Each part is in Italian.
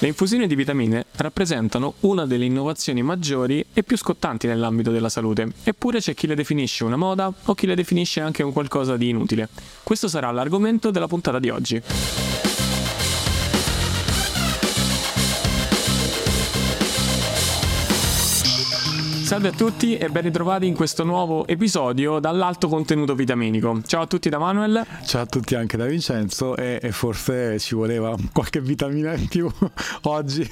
Le infusioni di vitamine rappresentano una delle innovazioni maggiori e più scottanti nell'ambito della salute, eppure c'è chi le definisce una moda o chi le definisce anche un qualcosa di inutile. Questo sarà l'argomento della puntata di oggi. Salve a tutti e ben ritrovati in questo nuovo episodio dall'alto contenuto vitaminico. Ciao a tutti da Manuel. Ciao a tutti anche da Vincenzo e, e forse ci voleva qualche vitamina in più oggi,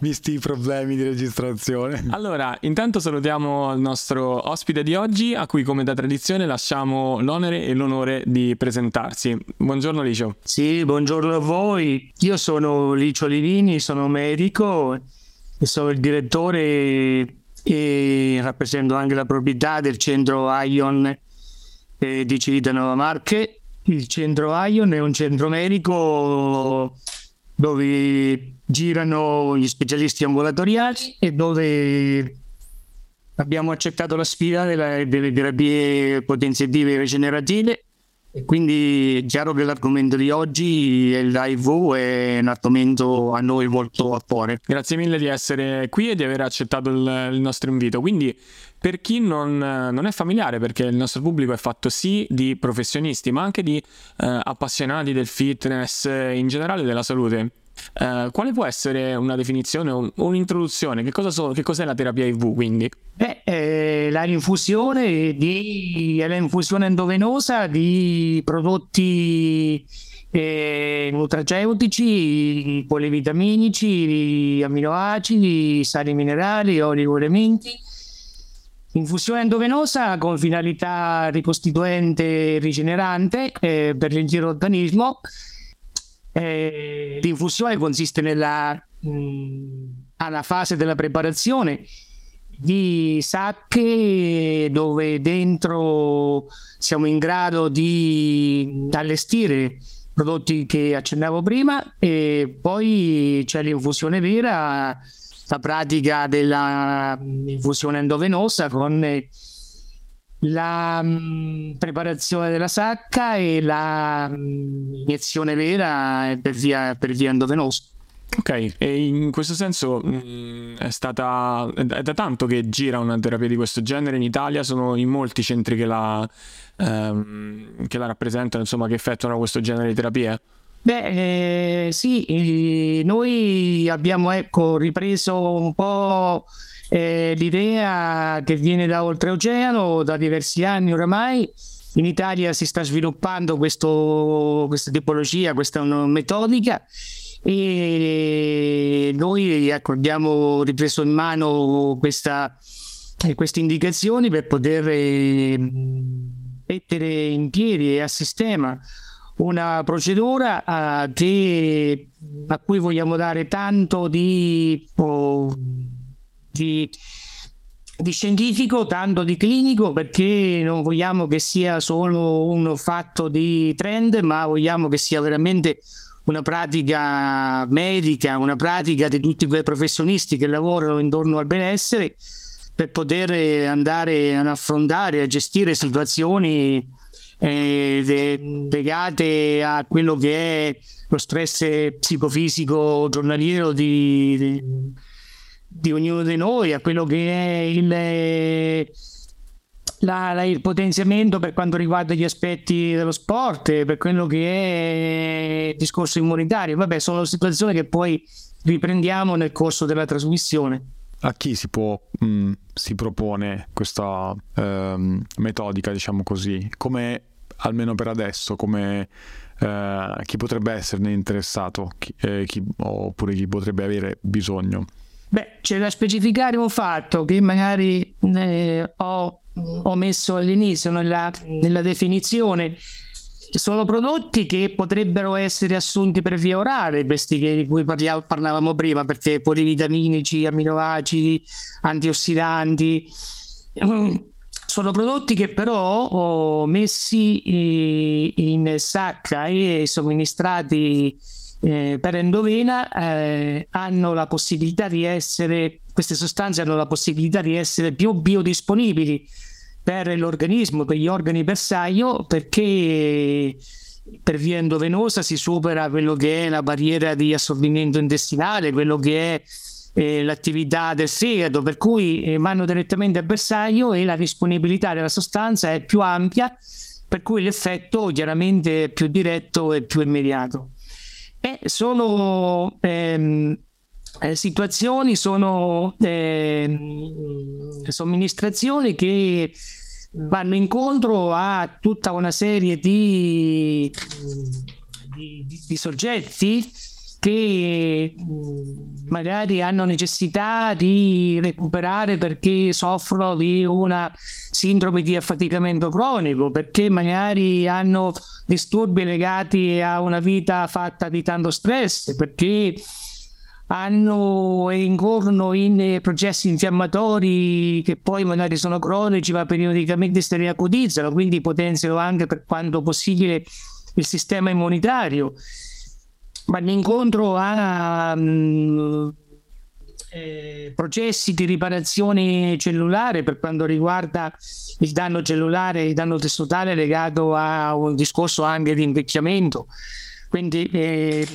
visti i problemi di registrazione. Allora, intanto salutiamo il nostro ospite di oggi, a cui come da tradizione lasciamo l'onere e l'onore di presentarsi. Buongiorno Licio. Sì, buongiorno a voi. Io sono Licio Livini, sono medico e sono il direttore e rappresento anche la proprietà del centro Ion eh, di Civitanova Marche. Il centro Ion è un centro medico dove girano gli specialisti ambulatoriali e dove abbiamo accettato la sfida della, delle terapie potenziative regenerative e quindi è chiaro che l'argomento di oggi, l'HIV, è un argomento a noi molto a cuore. Grazie mille di essere qui e di aver accettato il, il nostro invito. Quindi, per chi non, non, è familiare, perché il nostro pubblico è fatto sì di professionisti, ma anche di eh, appassionati del fitness in generale della salute, Uh, quale può essere una definizione o un'introduzione? Che, cosa so, che cos'è la terapia IV quindi? Beh, eh, la rinfusione di, è l'infusione endovenosa di prodotti eh, nutraceutici, polivitaminici, aminoacidi, sali minerali, oligoelementi. Infusione endovenosa con finalità ricostituente e rigenerante eh, per l'intero organismo eh, l'infusione consiste nella mh, alla fase della preparazione di sacche dove dentro siamo in grado di allestire prodotti che accennavo prima e poi c'è l'infusione vera, la pratica dell'infusione endovenosa con la mh, mm, preparazione della sacca e la mh, mm, iniezione vera per via, per via endovenosa. Ok, e in questo senso mh, mm, è stata è da tanto che gira una terapia di questo genere in Italia, sono in molti centri che la, ehm, che la rappresentano, insomma, che effettuano questo genere di terapie? Beh, eh, sì, eh, noi abbiamo ecco, ripreso un po' eh, l'idea che viene da oltreoceano da diversi anni oramai. In Italia si sta sviluppando questo, questa tipologia, questa metodica e noi ecco, abbiamo ripreso in mano questa, eh, queste indicazioni per poter eh, mettere in piedi e a sistema una procedura uh, che, a cui vogliamo dare tanto di, oh, di, di, scientifico, tanto di clinico, perché non vogliamo che sia solo un fatto di trend, ma vogliamo che sia veramente una pratica medica, una pratica di tutti quei professionisti che lavorano intorno al benessere per poter andare ad affrontare, a gestire situazioni eh, legate a quello che è lo stress psicofisico giornaliero di, di, di ognuno di noi, a quello che è il, la, la, il potenziamento per quanto riguarda gli aspetti dello sport, per quello che è il discorso immunitario. Vabbè, sono situazioni che poi riprendiamo nel corso della trasmissione. A chi si può, mh, mm, si propone questa ehm, metodica, diciamo così? Come, almeno per adesso, come eh, chi potrebbe esserne interessato chi, eh, chi, oppure chi potrebbe avere bisogno? Beh, c'è da specificare un fatto che magari eh, ho, ho, messo all'inizio nella, nella definizione. Sono prodotti che potrebbero essere assunti per via orale, questi di cui parliamo, parlavamo prima, perché polivitaminici, aminoacidi, antiossidanti. Sono prodotti che però ho messi eh, in sacca e somministrati eh, per endovena eh, hanno la possibilità di essere, queste sostanze hanno la possibilità di essere più biodisponibili per l'organismo, per gli organi bersaglio, perché per via endovenosa si supera quello che è la barriera di assorbimento intestinale, quello che è eh, l'attività del fegato, per cui eh, vanno direttamente al bersaglio e la disponibilità della sostanza è più ampia, per cui l'effetto chiaramente è più diretto e più immediato. E sono ehm, eh, situazioni, sono ehm, somministrazioni che vanno incontro a tutta una serie di, di, di soggetti che mm, magari hanno necessità di recuperare perché soffrono di una sindrome di affaticamento cronico, perché magari hanno disturbi legati a una vita fatta di tanto stress, perché hanno e incorrono in processi infiammatori che poi magari sono cronici ma periodicamente si riacutizzano, quindi potenziano anche per quanto possibile il sistema immunitario vanno incontro a um, eh, processi di riparazione cellulare per quanto riguarda il danno cellulare, il danno tessutale legato a un discorso anche di invecchiamento. Quindi eh,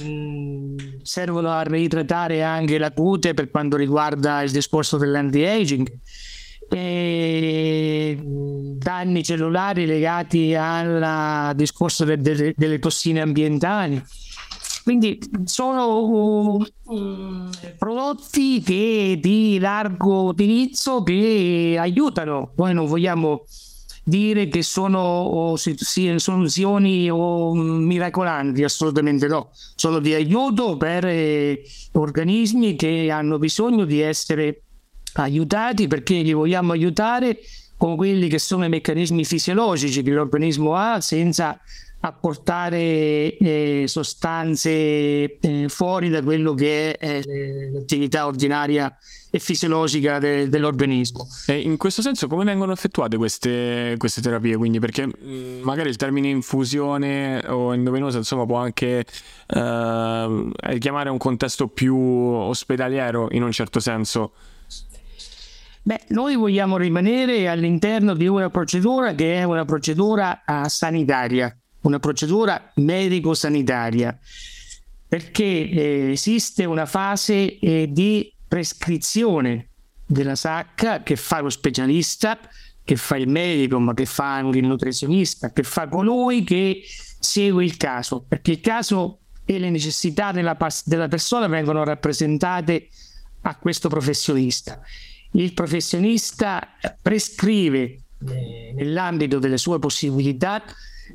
servono a reitratare anche la cute per quanto riguarda il discorso dell'anti-aging. E danni cellulari legati al discorso de- de- delle tossine ambientali quindi sono uh, prodotti che di largo utilizzo che aiutano. Poi non vogliamo dire che sono o, soluzioni o miracolanti, assolutamente no. Sono di aiuto per eh, organismi che hanno bisogno di essere aiutati perché li vogliamo aiutare con quelli che sono i meccanismi fisiologici che l'organismo ha senza apportare eh, sostanze eh, fuori da quello che è eh, l'attività ordinaria e fisiologica de- dell'organismo. E in questo senso come vengono effettuate queste, queste terapie? Quindi perché mm, magari il termine infusione o endovenosa insomma può anche eh, richiamare un contesto più ospedaliero in un certo senso. Beh, noi vogliamo rimanere all'interno di una procedura che è una procedura uh, sanitaria, una procedura medico-sanitaria, perché eh, esiste una fase eh, di prescrizione della sacca che fa lo specialista, che fa il medico, ma che fa anche il nutrizionista, che fa colui che segue il caso, perché il caso e le necessità della, della persona vengono rappresentate a questo professionista. Il professionista prescrive eh, nell'ambito delle sue possibilità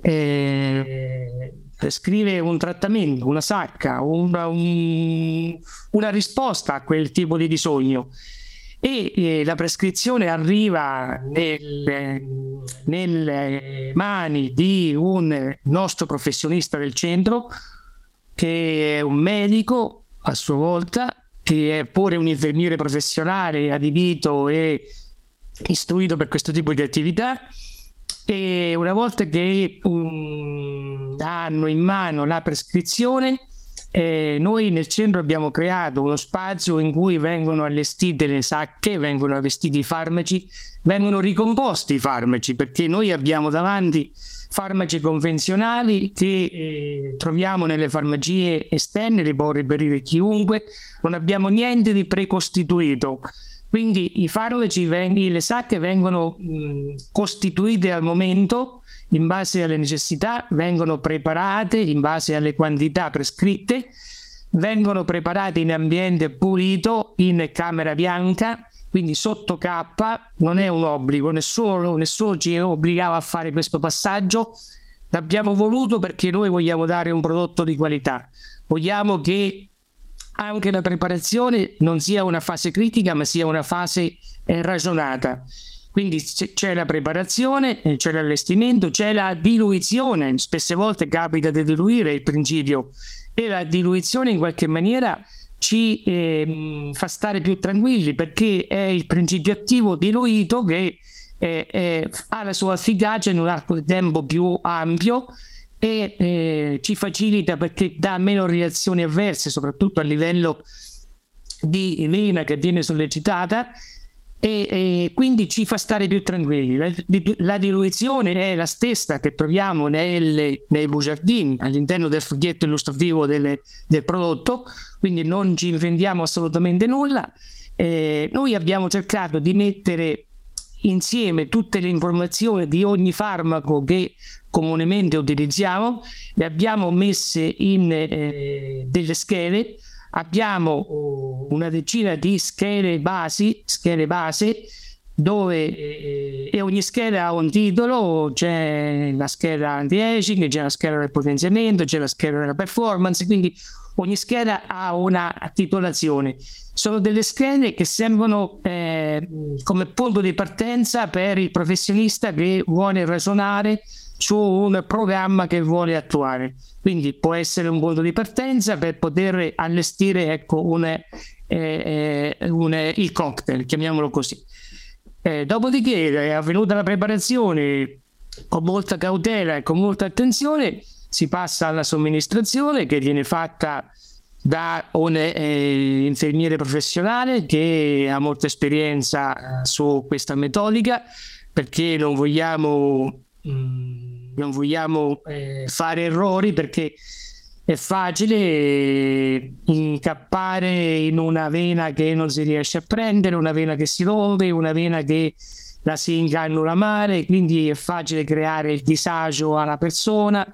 eh, scrive un trattamento, una sacca, una, un, una risposta a quel tipo di bisogno. E eh, la prescrizione arriva nelle, nelle, mani di un nostro professionista del centro che è un medico a sua volta che è pure un infermiere professionale adibito e istruito per questo tipo di attività e una volta che um, hanno in mano la prescrizione, eh, noi nel centro abbiamo creato uno spazio in cui vengono allestite le sacche, vengono allestiti i farmaci, vengono ricomposti i farmaci, perché noi abbiamo davanti farmaci convenzionali che eh, troviamo nelle farmacie esterne, li può reperire chiunque, non abbiamo niente di precostituito. Quindi i farmaci, le sacche vengono costituite al momento in base alle necessità, vengono preparate in base alle quantità prescritte, vengono preparate in ambiente pulito, in camera bianca, quindi sotto K non è un obbligo, nessuno, nessuno ci obbligava a fare questo passaggio, l'abbiamo voluto perché noi vogliamo dare un prodotto di qualità, vogliamo che anche la preparazione non sia una fase critica, ma sia una fase eh, ragionata. Quindi c'è la preparazione, eh, c'è l'allestimento, c'è la diluizione. Spesse volte capita di diluire il principio e la diluizione in qualche maniera ci eh, fa stare più tranquilli perché è il principio attivo diluito che eh, ha la sua efficacia in un arco di tempo più ampio e eh, ci facilita perché dà meno reazioni avverse, soprattutto a livello di vena che viene sollecitata e, e, quindi ci fa stare più tranquilli. La, la, diluizione è la stessa che troviamo nelle, nei bugiardini all'interno del foglietto illustrativo delle, del prodotto, quindi non ci inventiamo assolutamente nulla. Eh, noi abbiamo cercato di mettere insieme tutte le informazioni di ogni farmaco che comunemente utilizziamo, le abbiamo messe in eh, delle schede. Abbiamo oh, una decina di schede basi, schede base dove eh, e ogni scheda ha un titolo, c'è la scheda anti-aging, c'è la scheda del potenziamento, c'è la scheda della performance, quindi ogni scheda ha una titolazione. Sono delle schede che servono eh, come punto di partenza per il professionista che vuole ragionare su un programma che vuole attuare. Quindi può essere un punto di partenza per poter allestire ecco, un, eh, eh, un, il cocktail, chiamiamolo così. Eh, dopodiché è avvenuta la preparazione con molta cautela e con molta attenzione, si passa alla somministrazione che viene fatta da un eh, infermiere professionale che ha molta esperienza eh, su questa metodica perché non vogliamo Mm, non vogliamo eh, fare errori perché è facile incappare in una vena che non si riesce a prendere, una vena che si rompe, una vena che la si incannula male, quindi è facile creare il disagio alla persona,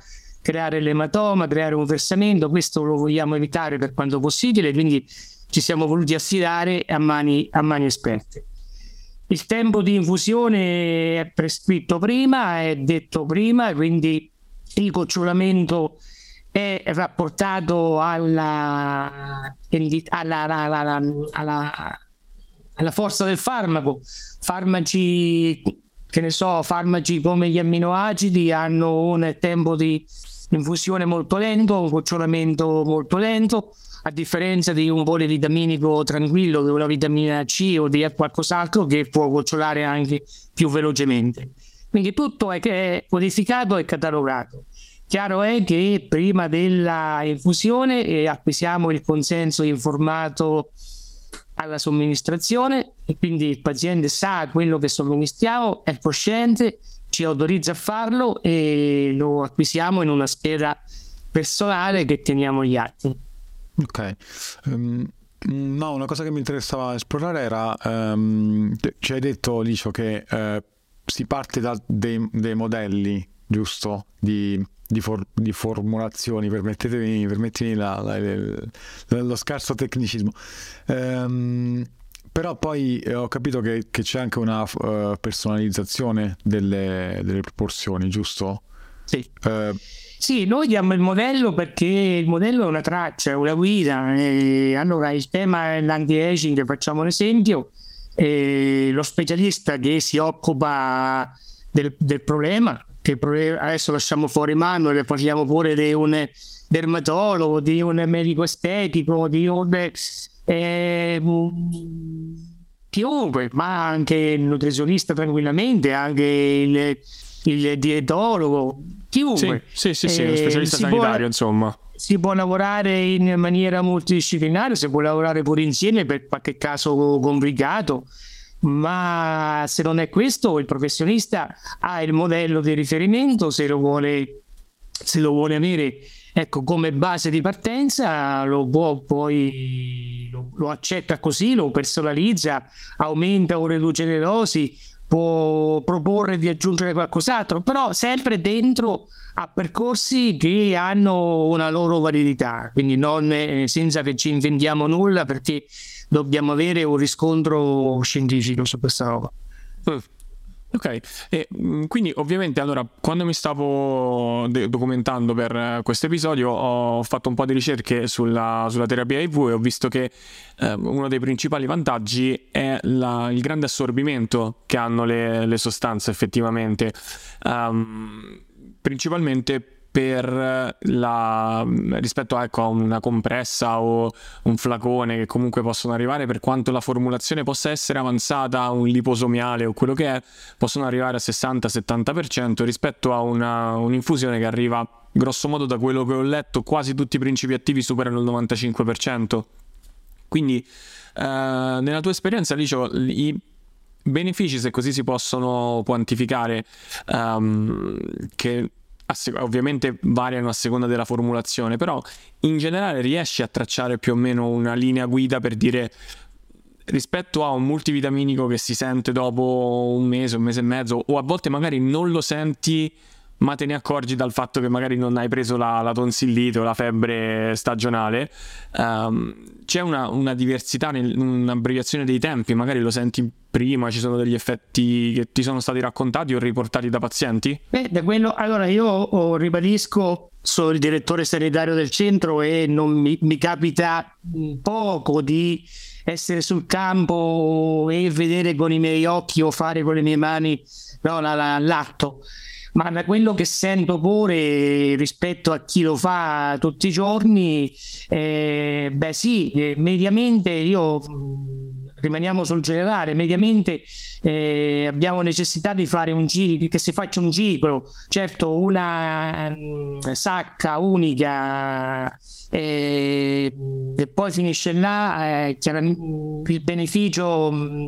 creare l'ematoma, creare un versamento, questo lo vogliamo evitare per quanto possibile, quindi ci siamo voluti affidare a mani, a mani esperte. Il tempo di infusione è prescritto prima, è detto prima, quindi il gocciolamento è rapportato alla, alla, alla, alla, alla forza del farmaco. Farmaci, che ne so, farmaci come gli amminoacidi hanno un tempo di infusione molto lento, un gocciolamento molto lento a differenza di un polivitaminico tranquillo, di una vitamina C o di qualcos'altro che può gocciolare anche più velocemente. Quindi tutto è, è codificato e catalogato. Chiaro è che prima della infusione eh, acquisiamo il consenso informato alla somministrazione e quindi il paziente sa quello che somministriamo, è cosciente, ci autorizza a farlo e lo acquisiamo in una scheda personale che teniamo gli atti. Ok. Um, no, una cosa che mi interessava esplorare era, um, ci hai detto Licio che uh, si parte da dei, dei modelli, giusto, di, di, for, di formulazioni, permettetemi, permettetemi la, la, la, lo scarso tecnicismo. Um, però poi eh, ho capito che, che, c'è anche una uh, personalizzazione delle, delle, proporzioni, giusto? Sì. Uh, sì, noi diamo il modello perché il modello è una traccia, è una guida. E allora il tema è l'anti-aging, facciamo un esempio. E lo specialista che si occupa del, del problema, che adesso lasciamo fuori mano e parliamo pure di un dermatologo, di un medico estetico, di un eh, chiunque, ma anche il nutrizionista tranquillamente, anche il, il dietologo, chiunque. Sì, sì, sì, sì uno specialista sanitario, può, insomma. Si può lavorare in maniera multidisciplinare, si può lavorare pure insieme per qualche caso complicato, ma se non è questo, il professionista ha il modello di riferimento, se lo vuole, se lo vuole avere ecco, come base di partenza, lo può poi lo, lo accetta così, lo personalizza, aumenta o riduce le dosi può proporre di aggiungere qualcos'altro, però sempre dentro a percorsi che hanno una loro validità, quindi non eh, senza che ci inventiamo nulla perché dobbiamo avere un riscontro scientifico su questa roba. Ok, e mm, quindi ovviamente allora quando mi stavo de- documentando per questo episodio ho fatto un po' di ricerche sulla, sulla terapia IV e ho visto che uh, uno dei principali vantaggi è la, il grande assorbimento che hanno le, le sostanze effettivamente, um, principalmente per la, rispetto ecco, a una compressa o un flacone che comunque possono arrivare per quanto la formulazione possa essere avanzata, un liposomiale o quello che è, possono arrivare a 60-70% rispetto a una, un'infusione che arriva grosso modo da quello che ho letto quasi tutti i principi attivi superano il 95%. Quindi eh, nella tua esperienza Licio, i benefici, se così si possono quantificare, um, che ovviamente variano a seconda della formulazione, però in generale riesci a tracciare più o meno una linea guida per dire rispetto a un multivitaminico che si sente dopo un mese, un mese e mezzo, o a volte magari non lo senti ma te ne accorgi dal fatto che magari non hai preso la, la tonsillite o la febbre stagionale, um, c'è una, una diversità, nel, un'abbreviazione dei tempi, magari lo senti prima, ci sono degli effetti che ti sono stati raccontati o riportati da pazienti? Beh, da quello, allora io oh, ribadisco, sono il direttore sanitario del centro e non mi, mi capita poco di essere sul campo e vedere con i miei occhi o fare con le mie mani no, l'atto ma da quello che sento pure rispetto a chi lo fa tutti i giorni, eh, beh sì, eh, mediamente io rimaniamo sul generale, mediamente eh, abbiamo necessità di fare un giro, che si faccia un ciclo, certo una um, sacca unica eh, e poi finisce là, eh, chiaramente il beneficio um,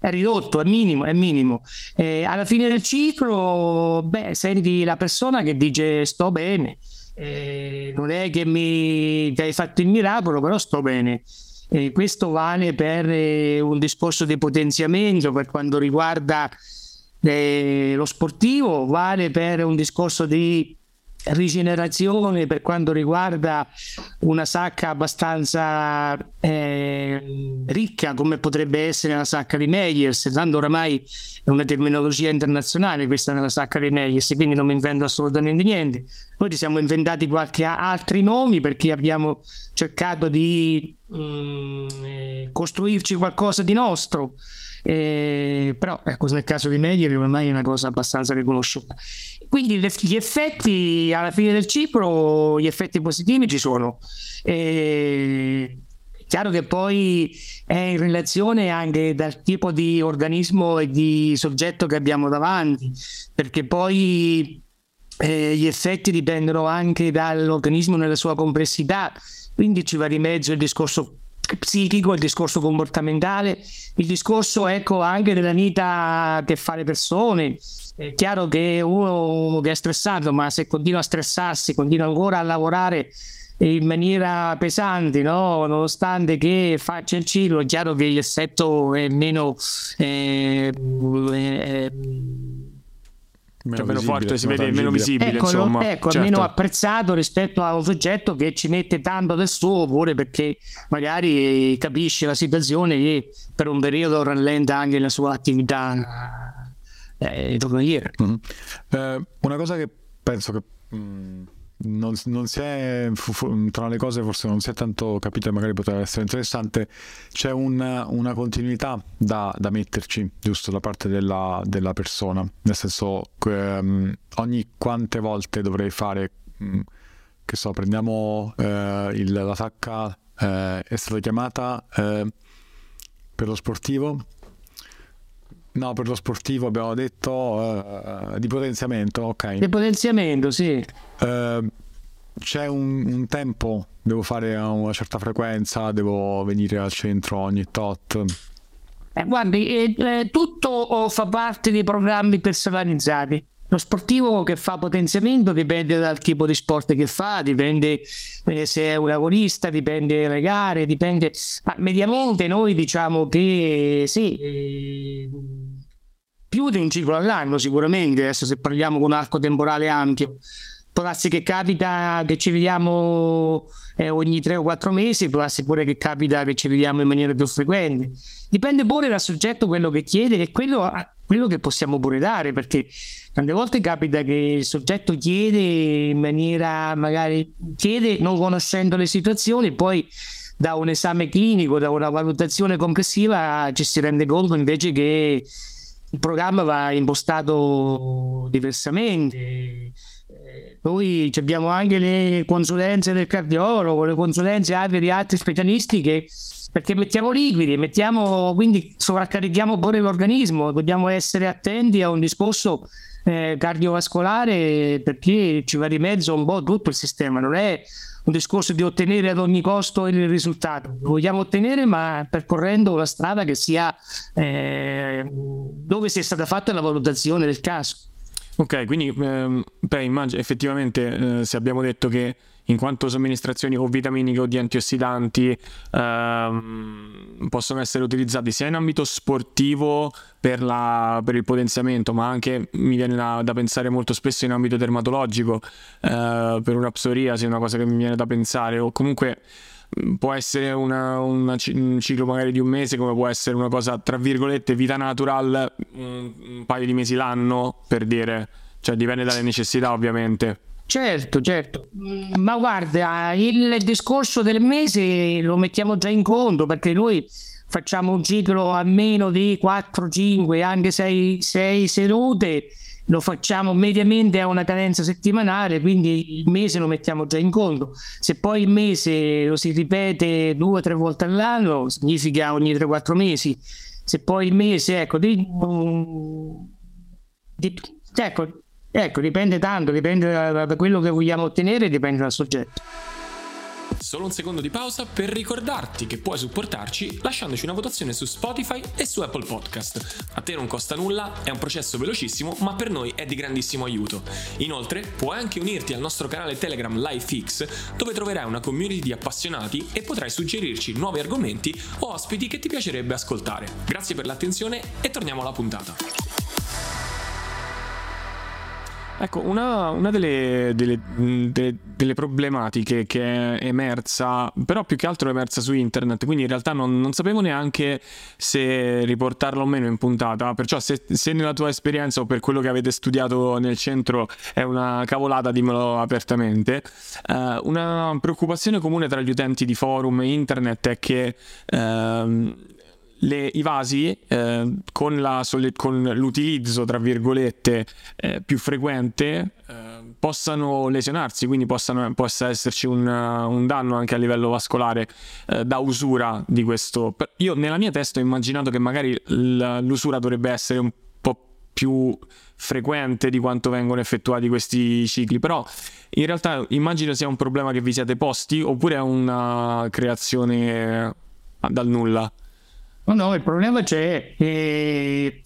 è ridotto, è minimo, è minimo. E alla fine del ciclo, beh, senti la persona che dice sto bene, eh, non è che mi che hai fatto il miracolo, però sto bene. E questo vale per eh, un discorso di potenziamento per quanto riguarda eh, lo sportivo, vale per un discorso di rigenerazione per quanto riguarda una sacca abbastanza eh, ricca come potrebbe essere la sacca di Meyers, tanto oramai è una terminologia internazionale questa nella sacca di Meyers, quindi non mi invento assolutamente niente. Poi ci siamo inventati qualche altri nomi perché abbiamo cercato di mh, eh, costruirci qualcosa di nostro. Eh, però ecco, nel caso di Media ormai è una cosa abbastanza riconosciuta. Quindi gli effetti alla fine del ciclo, gli effetti positivi ci sono. Eh, chiaro che poi è in relazione anche dal tipo di organismo e di soggetto che abbiamo davanti, perché poi eh, gli effetti dipendono anche dall'organismo nella sua complessità, quindi ci va di mezzo il discorso psichico, il discorso comportamentale, il discorso ecco anche della vita che fa le persone. È chiaro che uno che è stressato, ma se continua a stressarsi, continua ancora a lavorare in maniera pesante, no? nonostante che faccia il ciclo, è chiaro che l'effetto è meno... Eh, eh, meno, cioè, meno forte, si vede meno visibile, ecco, insomma. Ecco, certo. meno apprezzato rispetto a un soggetto che ci mette tanto del suo, oppure perché magari capisce la situazione e per un periodo rallenta anche la sua attività eh, mm-hmm. eh, una cosa che penso che mh, mm, non, non, si è tra le cose forse non si è tanto capito magari potrebbe essere interessante c'è una, una continuità da, da, metterci giusto da parte della, della persona. Nel senso um, ogni quante volte dovrei fare um, che so prendiamo uh, il, la sacca uh, è stata chiamata uh, per lo sportivo No, per lo sportivo abbiamo detto uh, di potenziamento, ok. Di potenziamento, sì. Uh, c'è un, un, tempo, devo fare a una certa frequenza, devo venire al centro ogni tot. Eh, guardi, eh, eh tutto fa parte dei programmi personalizzati. Lo sportivo che fa potenziamento dipende dal tipo di sport che fa, dipende se è un lavorista, dipende dalle gare, dipende... Ma mediamente noi diciamo che sì, più di un ciclo all'anno sicuramente, adesso se parliamo con un arco temporale ampio. Può darsi che capita che ci vediamo eh, ogni tre o quattro mesi, può darsi pure che capita che ci vediamo in maniera più frequente. Dipende pure dal soggetto quello che chiede e quello, quello che possiamo pure dare, perché tante volte capita che il soggetto chiede in maniera magari chiede non conoscendo le situazioni, poi da un esame clinico, da una valutazione complessiva ci si rende conto invece che il programma va impostato diversamente. Poi abbiamo anche le consulenze del cardiologo, le consulenze anche di altri specialisti che perché mettiamo liquidi, mettiamo, quindi sovraccarichiamo pure l'organismo, dobbiamo essere attenti a un discorso eh, cardiovascolare perché ci va di mezzo un po' tutto il sistema, non è un discorso di ottenere ad ogni costo il risultato. Lo vogliamo ottenere, ma percorrendo una strada che sia eh, dove sia stata fatta la valutazione del caso. Ok, quindi ehm, beh, immagino, effettivamente eh, se abbiamo detto che in quanto somministrazioni o vitaminiche o di antiossidanti ehm, possono essere utilizzati sia in ambito sportivo per, la, per il potenziamento, ma anche mi viene da, da, pensare molto spesso in ambito dermatologico, eh, per una psoriasi, è una cosa che mi viene da pensare, o comunque può essere una, una, un ciclo magari di un mese come può essere una cosa tra virgolette vita natural un, un paio di mesi l'anno per dire. Cioè dipende dalle necessità ovviamente. Certo, certo, ma guarda, il discorso del mese lo mettiamo già in conto perché noi facciamo un ciclo a meno di 4, 5, anche 6, 6 sedute, lo facciamo mediamente a una cadenza settimanale, quindi il mese lo mettiamo già in conto. Se poi il mese lo si ripete due o tre volte all'anno, significa ogni 3-4 mesi. Se poi il mese, ecco, di, di, ecco Ecco, dipende tanto, dipende da, da quello che vogliamo ottenere, dipende dal soggetto. Solo un secondo di pausa per ricordarti che puoi supportarci lasciandoci una votazione su Spotify e su Apple Podcast. A te non costa nulla, è un processo velocissimo, ma per noi è di grandissimo aiuto. Inoltre, puoi anche unirti al nostro canale Telegram LifeX, dove troverai una community di appassionati e potrai suggerirci nuovi argomenti o ospiti che ti piacerebbe ascoltare. Grazie per l'attenzione e torniamo alla puntata. Ecco, una, una delle, delle, delle, delle, problematiche che è emersa, però più che altro è emersa su internet, quindi in realtà non, non sapevo neanche se riportarla o meno in puntata, perciò se, se, nella tua esperienza o per quello che avete studiato nel centro è una cavolata, dimmelo apertamente. Uh, una preoccupazione comune tra gli utenti di forum e internet è che... Uh, le, i vasi eh, con, la, con, l'utilizzo, tra virgolette, eh, più frequente eh, possano lesionarsi, quindi possano, possa esserci un, un, danno anche a livello vascolare eh, da usura di questo. Io nella mia testa ho immaginato che magari l'usura dovrebbe essere un po' più frequente di quanto vengono effettuati questi cicli, però in realtà immagino sia un problema che vi siete posti oppure è una creazione dal nulla. No, no, il problema c'è. Eh,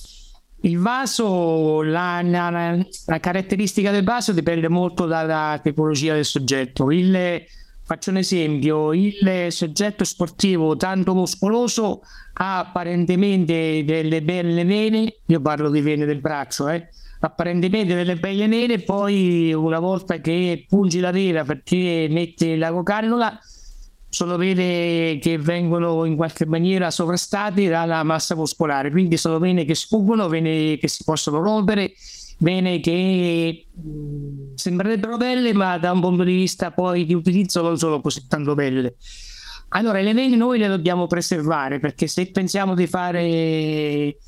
il vaso, la, la, la, caratteristica del vaso dipende molto dalla tipologia del soggetto. Il, faccio un esempio, il soggetto sportivo tanto muscoloso ha apparentemente delle belle vene, io parlo di vene del braccio, eh, apparentemente delle belle vene, poi una volta che pungi la vena perché mette la cocannula, sono vene che vengono in qualche maniera sovrastati dalla massa muscolare, quindi sono vene che sfuggono, vene che si possono rompere, vene che mh, sembrerebbero belle, ma da un punto di vista poi di utilizzo non sono così tanto belle. Allora, le vene noi le dobbiamo preservare perché se pensiamo di fare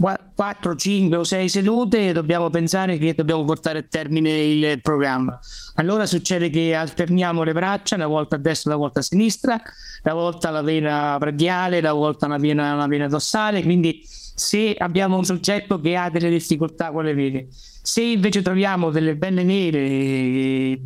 4, 5 o 6 sedute dobbiamo pensare che dobbiamo portare a termine il programma. Allora succede che alterniamo le braccia, una volta a destra, una volta a sinistra, una volta la vena bradiale, una volta la vena, la vena dorsale, quindi se abbiamo un soggetto che ha delle difficoltà con le vene, se invece troviamo delle belle nere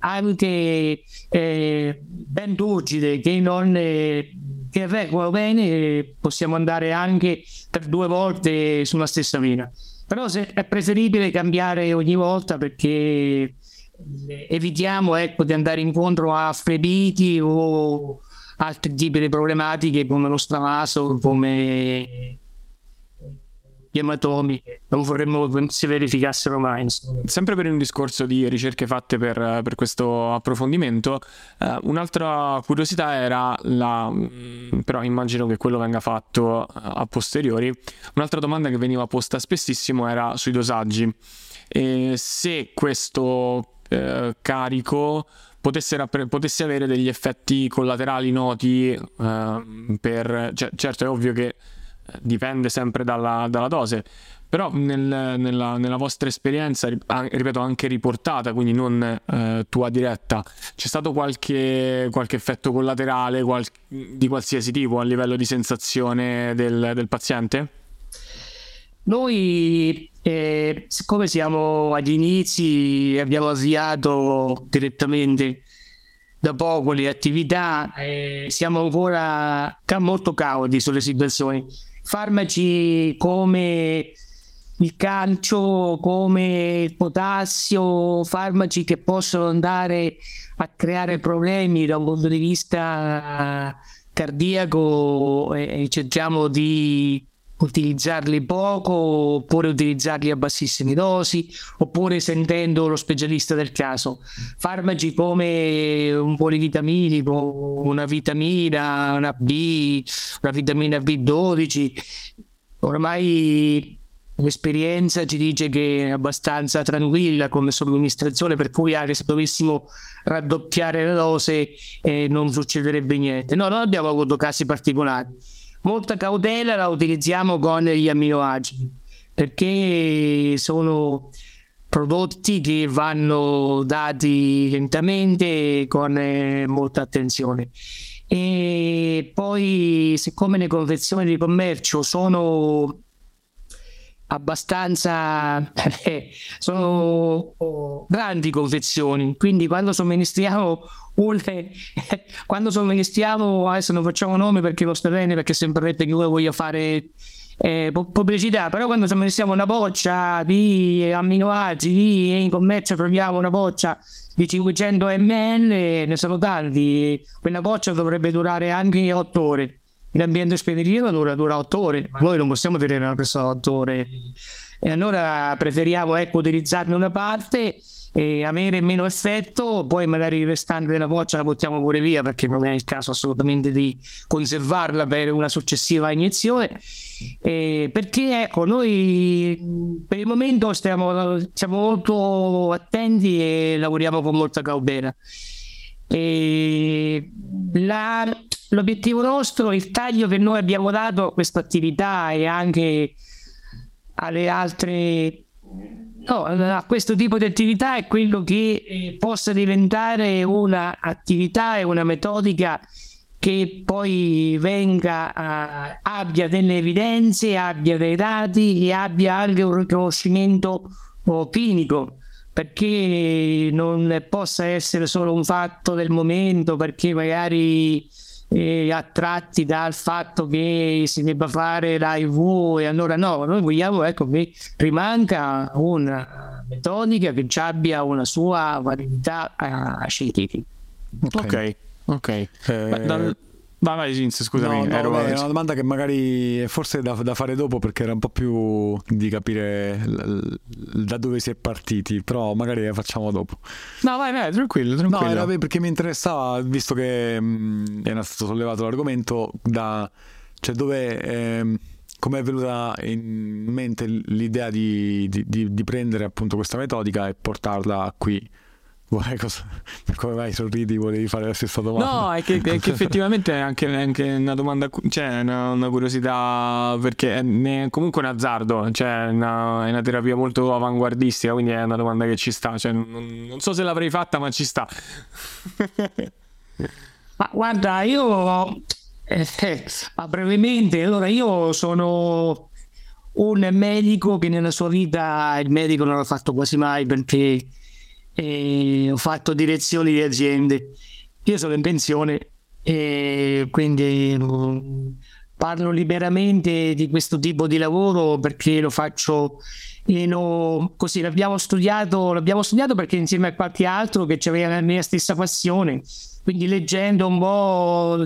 anche eh, ben turgide che non eh, che reggono bene possiamo andare anche per due volte sulla stessa vena. Però è preferibile cambiare ogni volta perché evitiamo ecco, di andare incontro a flebiti o altri tipi di problematiche come lo stravaso come gli ematomi non vorremmo che si verificassero mai. Insomma. Sempre per un discorso di ricerche fatte per, per questo approfondimento, eh, un'altra curiosità era la, mm, però immagino che quello venga fatto eh, a posteriori, un'altra domanda che veniva posta spessissimo era sui dosaggi. E se questo eh, carico potesse, rappre- potesse, avere degli effetti collaterali noti eh, per... Cioè, certo è ovvio che dipende sempre dalla, dalla dose. Però nel, nella, nella, vostra esperienza, ripeto, anche riportata, quindi non eh, tua diretta, c'è stato qualche, qualche effetto collaterale qual, di qualsiasi tipo a livello di sensazione del, del paziente? Noi, eh, siccome siamo agli inizi, abbiamo avviato direttamente da poco le attività, eh, siamo ancora molto cauti sulle situazioni. Farmaci come il calcio, come il potassio, farmaci che possono andare a creare problemi da un punto di vista cardiaco e cerchiamo di utilizzarli poco oppure utilizzarli a bassissime dosi oppure sentendo lo specialista del caso. Farmaci come un polivitaminico una vitamina una B una vitamina B12 ormai l'esperienza ci dice che è abbastanza tranquilla come somministrazione per cui anche se dovessimo raddoppiare la dose eh, non succederebbe niente. No non abbiamo avuto casi particolari molta cautela la utilizziamo con gli amminoacidi perché sono prodotti che vanno dati lentamente con eh, molta attenzione. E poi siccome le confezioni di commercio sono abbastanza eh, sono grandi confezioni. Quindi quando somministriamo eh, quando somministriamo adesso non facciamo nome perché lo sta bene perché sembrerete che io voglia fare eh, pubblicità però quando somministriamo una boccia di amminoacidi in commercio troviamo una boccia di 500 ml ne sono tanti. Quella boccia dovrebbe durare anche 8 ore in ambiente speditivo dura, dura 8 ore, noi non possiamo tenere una persona 8 ore. E allora preferiamo ecco, utilizzarne una parte e avere meno effetto, poi magari il restante della boccia la buttiamo pure via perché non è il caso assolutamente di conservarla per una successiva iniezione. Eh, perché ecco, noi per il momento stiamo, siamo molto attenti e lavoriamo con molta cautela. E la, l'obiettivo nostro, il taglio che noi abbiamo dato a questa attività e anche alle altre no, a questo tipo di attività è quello che eh, possa diventare un'attività e una metodica che poi venga uh, abbia delle evidenze, abbia dei dati e abbia anche un riconoscimento uh, clinico perché non possa essere solo un fatto del momento, perché magari eh, attratti dal fatto che si debba fare l'AIV e allora no, noi vogliamo ecco, che rimanga una metodica che abbia una sua validità uh, scientifica. Ok, ok. okay. Eh, Beh, Vai, vai, Gins, scusami. No, no, beh, è una domanda che magari è forse da, da, fare dopo perché era un po' più di capire l- l- da dove si è partiti, però magari la facciamo dopo. No, vai, vai, tranquillo, tranquillo. No, era perché mi interessava, visto che mh, era stato sollevato l'argomento, da, cioè dove... Eh, come è venuta in mente l'idea di, di, di, di prendere appunto questa metodica e portarla qui? Cosa, come mai sorridi? Volevi fare la stessa domanda? No, è che, è che effettivamente è anche, anche, una domanda, cioè una, una curiosità, perché è, comunque un azzardo, cioè è una, è una, terapia molto avanguardistica, quindi è una domanda che ci sta. Cioè, non, non so se l'avrei fatta, ma ci sta. ma guarda, io eh, eh, brevemente, allora io sono un medico che nella sua vita il medico non l'ha fatto quasi mai perché e ho fatto direzioni di aziende. Io sono in pensione e quindi mm, parlo liberamente di questo tipo di lavoro perché lo faccio lo, così l'abbiamo studiato, l'abbiamo studiato perché insieme a qualche altro che aveva la mia stessa passione quindi leggendo un po'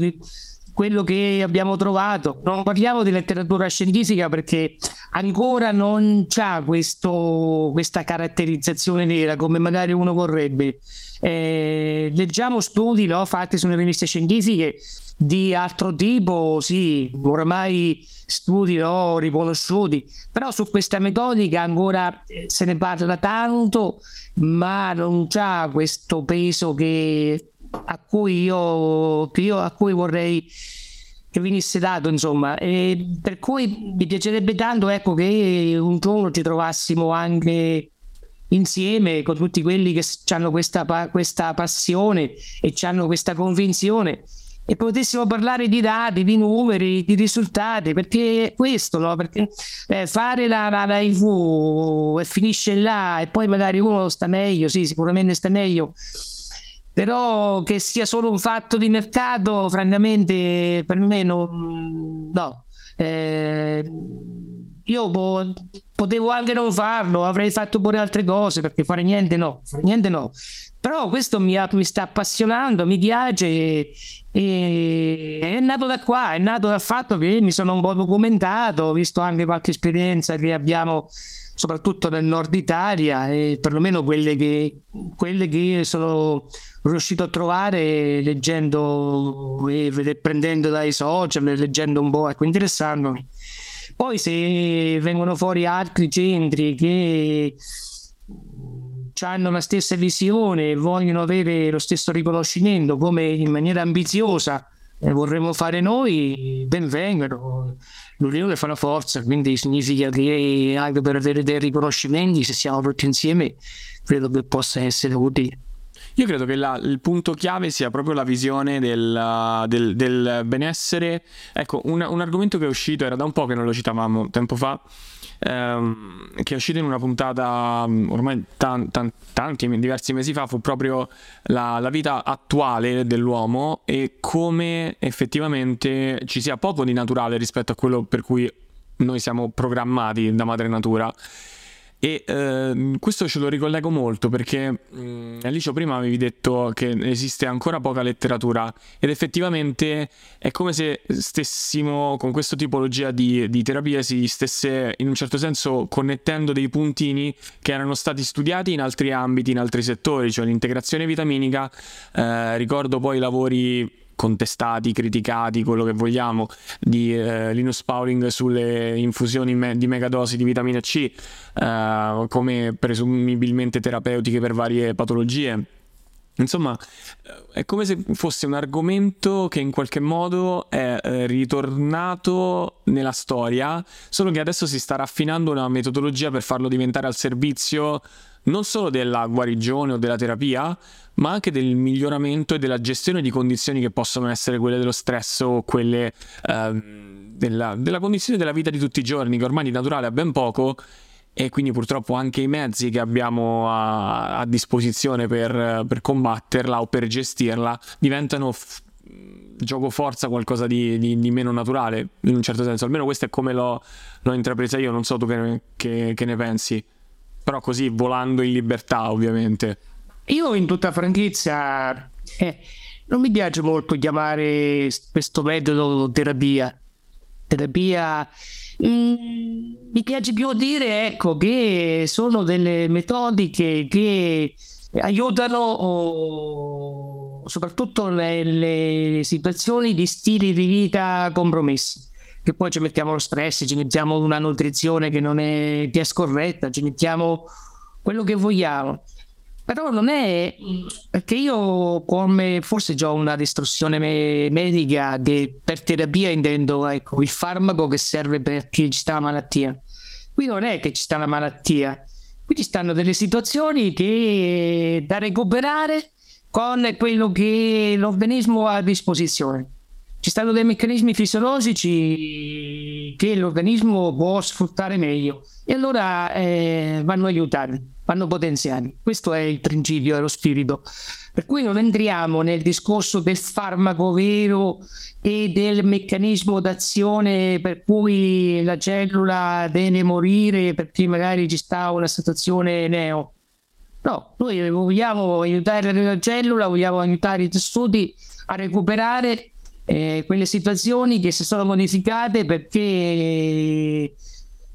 quello che abbiamo trovato. Non parliamo di letteratura scientifica perché ancora non c'è questa caratterizzazione nera come magari uno vorrebbe. Eh, leggiamo studi no, fatti sulle riviste scientifiche di altro tipo, sì, oramai studi no, riconosciuti, però su questa metodica ancora eh, se ne parla tanto, ma non c'è questo peso che a cui io, io a cui vorrei che venisse dato insomma e per cui mi piacerebbe tanto ecco che un giorno ci trovassimo anche insieme con tutti quelli che hanno questa, questa passione e hanno questa convinzione e potessimo parlare di dati, di numeri, di risultati, perché questo, no? Perché eh, fare la, la, la IV e finisce là e poi magari uno sta meglio, sì, sicuramente sta meglio, però che sia solo un fatto di mercato, francamente, per me non, no. Eh, io po- potevo anche non farlo, avrei fatto pure altre cose perché fare niente no, fare niente no. Però questo mi, mi sta appassionando, mi piace e, e, è nato da qua, è nato dal fatto che mi sono un po' documentato, ho visto anche qualche esperienza che abbiamo soprattutto nel nord Italia e perlomeno quelle che, quelle che sono riuscito a trovare leggendo e prendendo dai social, leggendo un po', ecco, interessandomi. Poi se vengono fuori altri centri che hanno la stessa visione e vogliono avere lo stesso riconoscimento come in maniera ambiziosa vorremmo fare noi, benvengano. L'unione fa la forza, quindi significa che anche per avere dei riconoscimenti, se siamo tutti insieme, credo che possa essere utile. Io credo che la, il punto chiave sia proprio la visione del, del, del benessere. Ecco, un, un, argomento che è uscito, era da un po' che non lo citavamo tempo fa, ehm, che è uscito in una puntata mm, ormai tan, tan, tanti, diversi mesi fa, fu proprio la, la vita attuale dell'uomo e come effettivamente ci sia poco di naturale rispetto a quello per cui noi siamo programmati da madre natura e eh, questo ce lo ricollego molto perché mh, Alicio prima avevi detto che esiste ancora poca letteratura ed effettivamente è come se stessimo con questa tipologia di, di terapia si stesse in un certo senso connettendo dei puntini che erano stati studiati in altri ambiti, in altri settori, cioè l'integrazione vitaminica. Eh, ricordo poi i lavori contestati, criticati, quello che vogliamo, di eh, Linus Pauling sulle infusioni me- di megadosi di vitamina C eh, come presumibilmente terapeutiche per varie patologie. Insomma, eh, è come se fosse un argomento che in qualche modo è eh, ritornato nella storia, solo che adesso si sta raffinando una metodologia per farlo diventare al servizio non solo della guarigione o della terapia, ma anche del miglioramento e della gestione di condizioni che possono essere quelle dello stress o quelle eh, della, della condizione della vita di tutti i giorni, che ormai di naturale ha ben poco e quindi purtroppo anche i mezzi che abbiamo a, a disposizione per, per, combatterla o per gestirla diventano f- gioco forza qualcosa di, di, di, meno naturale in un certo senso. Almeno questo è come l'ho, l'ho intrapresa io non so tu che, che, che ne pensi però così volando in libertà ovviamente io in tutta franchezza eh, non mi piace molto chiamare questo metodo terapia. Terapia mm, mi piace più dire ecco, che sono delle metodiche che aiutano oh, soprattutto nelle situazioni di stili di vita compromessi che poi ci mettiamo lo stress, ci mettiamo una nutrizione che non è, che è scorretta, ci mettiamo quello che vogliamo. Però non è perché io come forse ho una distruzione me- medica che per terapia intendo ecco, il farmaco che serve per chi ci sta la malattia. Qui non è che ci sta la malattia, qui ci stanno delle situazioni che da recuperare con quello che l'organismo ha a disposizione. Ci stanno dei meccanismi fisiologici che l'organismo può sfruttare meglio e allora eh, vanno aiutati vanno potenziati. Questo è il principio, è lo spirito. Per cui non entriamo nel discorso del farmaco vero e del meccanismo d'azione per cui la cellula deve morire perché magari ci sta una situazione neo. No, noi vogliamo aiutare la cellula, vogliamo aiutare i tessuti a recuperare eh, quelle situazioni che si sono modificate perché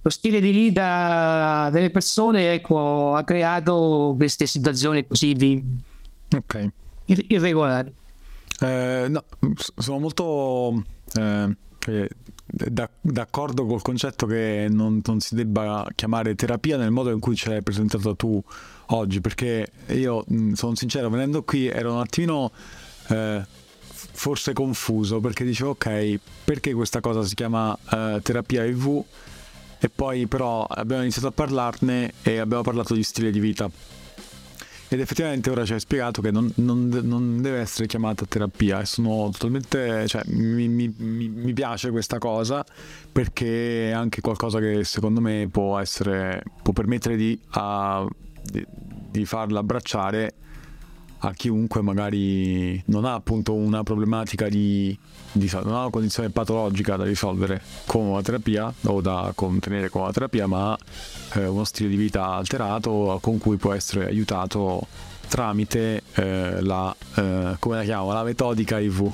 lo stile di vita delle persone ecco, ha creato queste situazioni così di okay. irregolari. Eh, no, sono molto eh, d'accordo col concetto che non, non, si debba chiamare terapia nel modo in cui ce l'hai presentato tu oggi, perché io sono sincero, venendo qui ero un attimino eh, forse confuso perché dicevo ok, perché questa cosa si chiama eh, terapia IV? e poi però abbiamo iniziato a parlarne e abbiamo parlato di stile di vita. Ed effettivamente ora ci hai spiegato che non, non, non deve essere chiamata terapia e sono totalmente, cioè mi, mi, mi, piace questa cosa perché è anche qualcosa che secondo me può essere, può permettere di, a, di, di farla abbracciare a chiunque magari non ha appunto una problematica di, di non ha una condizione patologica da risolvere con una terapia o da contenere con la terapia, ma ha eh, uno stile di vita alterato con cui può essere aiutato tramite eh, la eh, come la chiamo la metodica IV.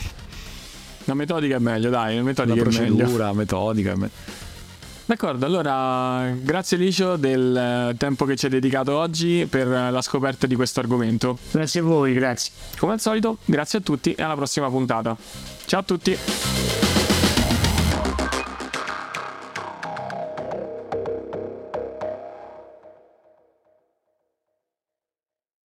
La metodica è meglio, dai, la metodica la procedura, è meglio. D'accordo, allora grazie Licio del eh, tempo che ci hai dedicato oggi per la scoperta di questo argomento. Grazie a voi, grazie. Come al solito, grazie a tutti e alla prossima puntata. Ciao a tutti!